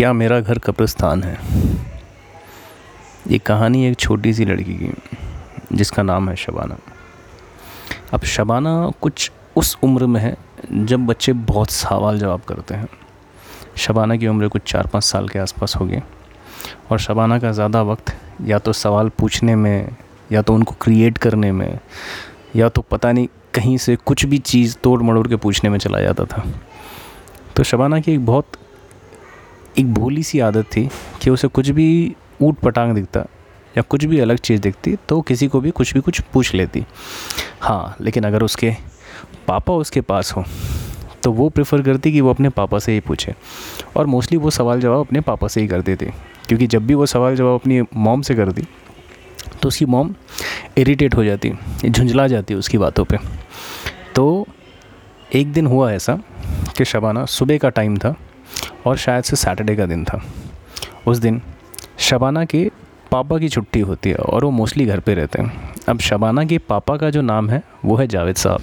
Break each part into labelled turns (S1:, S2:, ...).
S1: क्या मेरा घर कब्रिस्तान है? ये कहानी एक छोटी सी लड़की की, जिसका नाम है शबाना। अब शबाना कुछ उस उम्र में है, जब बच्चे बहुत सवाल जवाब करते हैं। शबाना की उम्र कुछ चार पाँच साल के आसपास होगी, और शबाना का ज़्यादा वक्त या तो सवाल पूछने में, या तो उनको क्रिएट करने में, या तो पता नहीं कहीं से कुछ भी चीज़ तोड़ मड़ोड़ के पूछने में चला जाता था। तो शबाना की एक बहुत एक भोली सी आदत थी कि उसे कुछ भी ऊट पटांग दिखता या कुछ भी अलग चीज़ दिखती तो किसी को भी कुछ भी कुछ पूछ लेती। हाँ लेकिन अगर उसके पापा उसके पास हो तो वो प्रेफर करती कि वो अपने पापा से ही पूछे और मोस्टली वो सवाल जवाब अपने पापा से ही करते थे क्योंकि जब भी वो सवाल जवाब अपनी मॉम से करती तो उसकी मॉम इरिटेट हो जाती, झुंझला जाती उसकी बातों पे। तो एक दिन हुआ ऐसा कि शबाना, सुबह का टाइम था और शायद से सैटरडे का दिन था। उस दिन शबाना के पापा की छुट्टी होती है और वो मोस्टली घर पे रहते हैं। अब शबाना के पापा का जो नाम है, वो है जावेद साहब।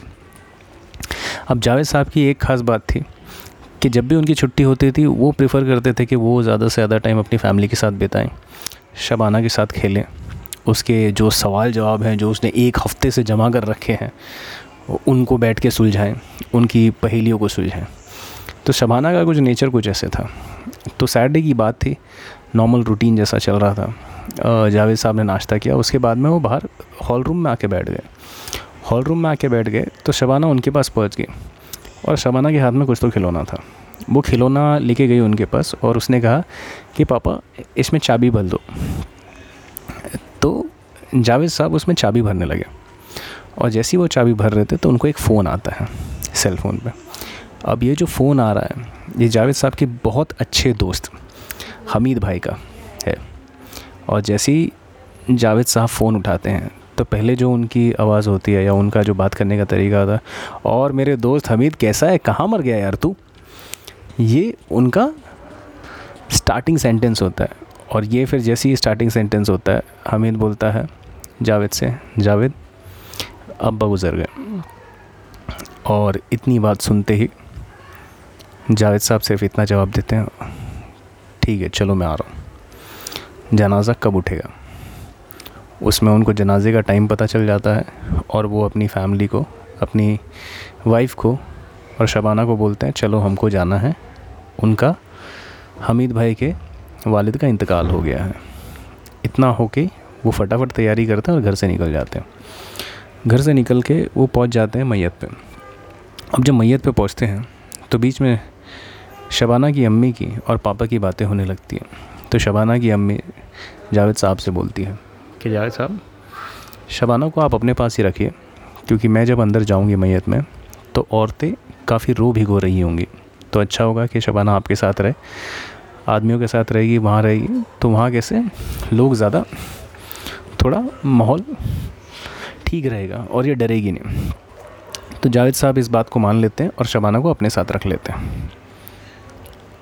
S1: अब जावेद साहब की एक ख़ास बात थी कि जब भी उनकी छुट्टी होती थी, वो प्रेफर करते थे कि वो ज़्यादा से ज़्यादा टाइम अपनी फैमिली के साथ बिताएँ, शबाना के साथ खेलें। उसके जो सवाल जवाब हैं, जो उसने एक हफ़्ते से जमा कर रखे हैं, उनको बैठ के सुलझाएँ, उनकी पहेलियों को सुलझाएँ। तो शबाना का कुछ नेचर कुछ ऐसे था। तो सैटरडे की बात थी नॉर्मल रूटीन जैसा चल रहा था। जावेद साहब ने नाश्ता किया, उसके बाद में वो बाहर हॉल रूम में आके बैठ गए। हॉल रूम में आके बैठ गए तो शबाना उनके पास पहुँच गई। और शबाना के हाथ में कुछ तो खिलौना था। वो खिलौना लेके गई उनके पास और उसने कहा कि, पापा, इसमें चाबी भर दो। तो जावेद साहब उसमें चाबी भरने लगे। और जैसे ही वो चाबी भर रहे थे तो उनको एक फ़ोन आता है सेल फ़ोन पे। अब ये जो फ़ोन आ रहा है, ये जावेद साहब के बहुत अच्छे दोस्त, हमीद भाई का है। और जैसे ही जावेद साहब फ़ोन उठाते हैं तो पहले जो उनकी आवाज़ होती है या उनका जो बात करने का तरीका था और मेरे दोस्त हमीद कैसा है, कहाँ मर गया यार तू? ये उनका स्टार्टिंग सेंटेंस होता है। और ये फिर जैसे ही स्टार्टिंग सेंटेंस होता है, हमीद बोलता है, जावेद से, जावेद, अब्बा गुज़र गए। और इतनी बात सुनते ही जावेद साहब सिर्फ़ इतना जवाब देते हैं। ठीक है, चलो मैं आ रहा हूँ। जनाजा कब उठेगा? उसमें उनको जनाजे का टाइम पता चल जाता है और वो अपनी फैमिली को, अपनी वाइफ को और शबाना को बोलते हैं, चलो हमको जाना है। उनका हमीद भाई के वालिद का इंतकाल हो गया है। इतना हो के वो फटाफट तैयारी करते हैं और घर से निकल जाते हैं। घर से निकल के वो पहुँच जाते हैं मैयत पे। अब जब मैयत पे पहुँचते हैं तो बीच में शबाना की अम्मी की और पापा की बातें होने लगती हैं। तो शबाना की अम्मी जावेद साहब से बोलती है। कि जावेद साहब? शबाना को आप अपने पास ही रखिए क्योंकि मैं जब अंदर जाऊँगी मैयत में तो औरतें काफ़ी रो भिगो रही होंगी। तो अच्छा होगा कि शबाना आपके साथ रहे आदमियों के साथ रहेगी वहाँ रहेगी तो वहाँ कैसे लोग ज़्यादा थोड़ा माहौल ठीक रहेगा और ये डरेगी नहीं। तो जावेद साहब इस बात को मान लेते हैं और शबाना को अपने साथ रख लेते हैं।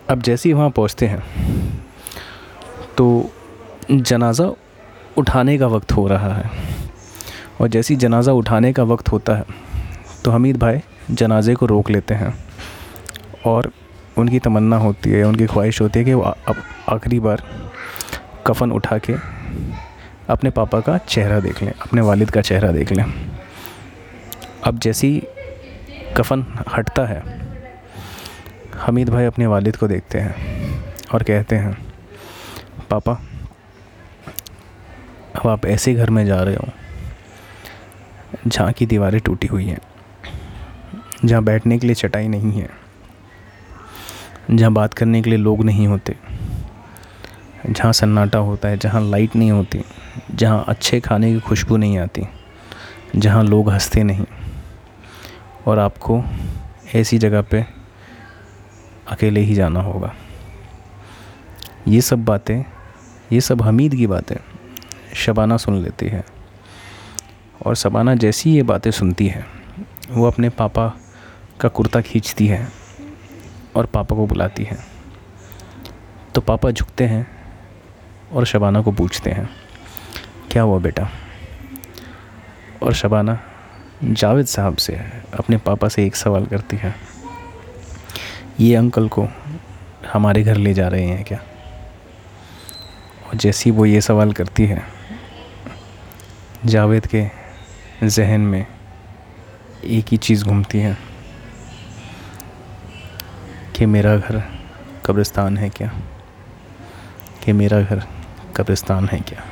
S1: अब जैसे ही वहाँ पहुँचते हैं तो जनाज़ा उठाने का वक्त हो रहा है। और जैसे ही जनाज़ा उठाने का वक्त होता है तो हमीद भाई जनाजे को रोक लेते हैं और उनकी तमन्ना होती है, उनकी ख्वाहिश होती है कि वो अब आखिरी बार कफन उठा के अपने पापा का चेहरा देख लें, अपने वालिद का चेहरा देख लें। अब जैसी कफन हटता है हमीद भाई अपने वालिद को देखते हैं और कहते हैं, पापा, अब आप ऐसे घर में जा रहे हो, जहाँ की दीवारें टूटी हुई हैं, जहाँ बैठने के लिए चटाई नहीं है, जहाँ बात करने के लिए लोग नहीं होते, जहाँ सन्नाटा होता है, जहाँ लाइट नहीं होती, जहाँ अच्छे खाने की खुशबू नहीं आती, जहाँ लोग हँसते नहीं और आपको ऐसी जगह पे अकेले ही जाना होगा। ये सब बातें, ये सब हमीद की बातें शबाना सुन लेती है। और शबाना जैसी ये बातें सुनती है, वो अपने पापा का कुर्ता खींचती है और पापा को बुलाती है। तो पापा झुकते हैं और शबाना को पूछते हैं, क्या हुआ बेटा? और शबाना जावेद साहब से अपने पापा से एक सवाल करती है। ये अंकल को हमारे घर ले जा रहे हैं क्या? और जैसी वो ये सवाल करती है, जावेद के जहन में एक ही चीज़ घूमती है कि मेरा घर कब्रिस्तान है क्या? कि मेरा घर कब्रिस्तान है क्या?